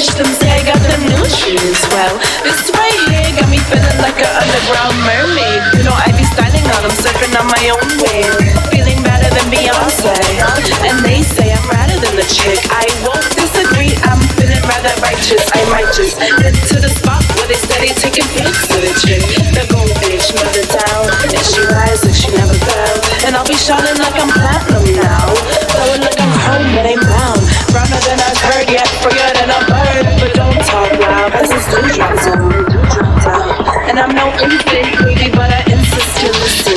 spinach. Them say I got the shoes. Well, this right here got me feeling like an underground mermaid. You know, I be styling on them, surfing on my own wave. Feeling better than Beyonce. And they say I'm better than the chick. I won't And I'm no infant, baby, but I insist you listen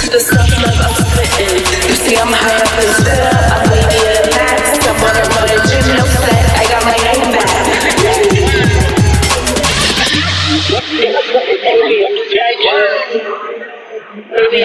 to the stuff love I'm spitting. You see, I'm high up in still. I'm. I'm on a gym, no set. I got my back. Baby,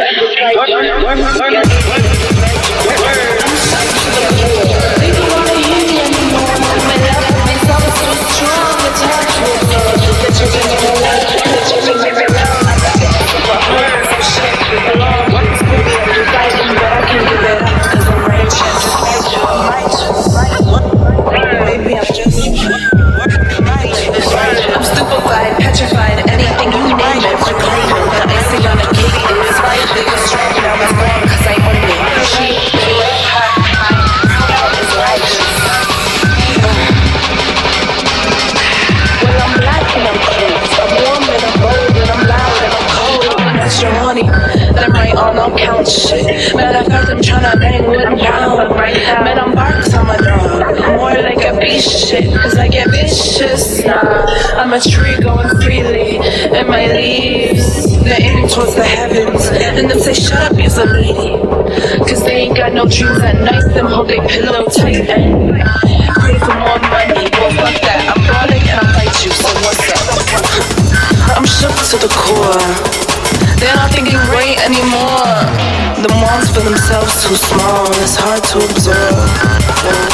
All count shit. Matter of fact, I'm tryna bang them down. Man, I'm barks on my dog. More like a beast shit. Cause I get vicious now. I'm a tree going freely. And my leaves, they're aiming towards the heavens. And them say, shut up, you're a lady. Cause they ain't got no dreams at night. Them hold their pillow tight and pray for more money. Not thinking right anymore. The walls for themselves too small, it's hard to absorb.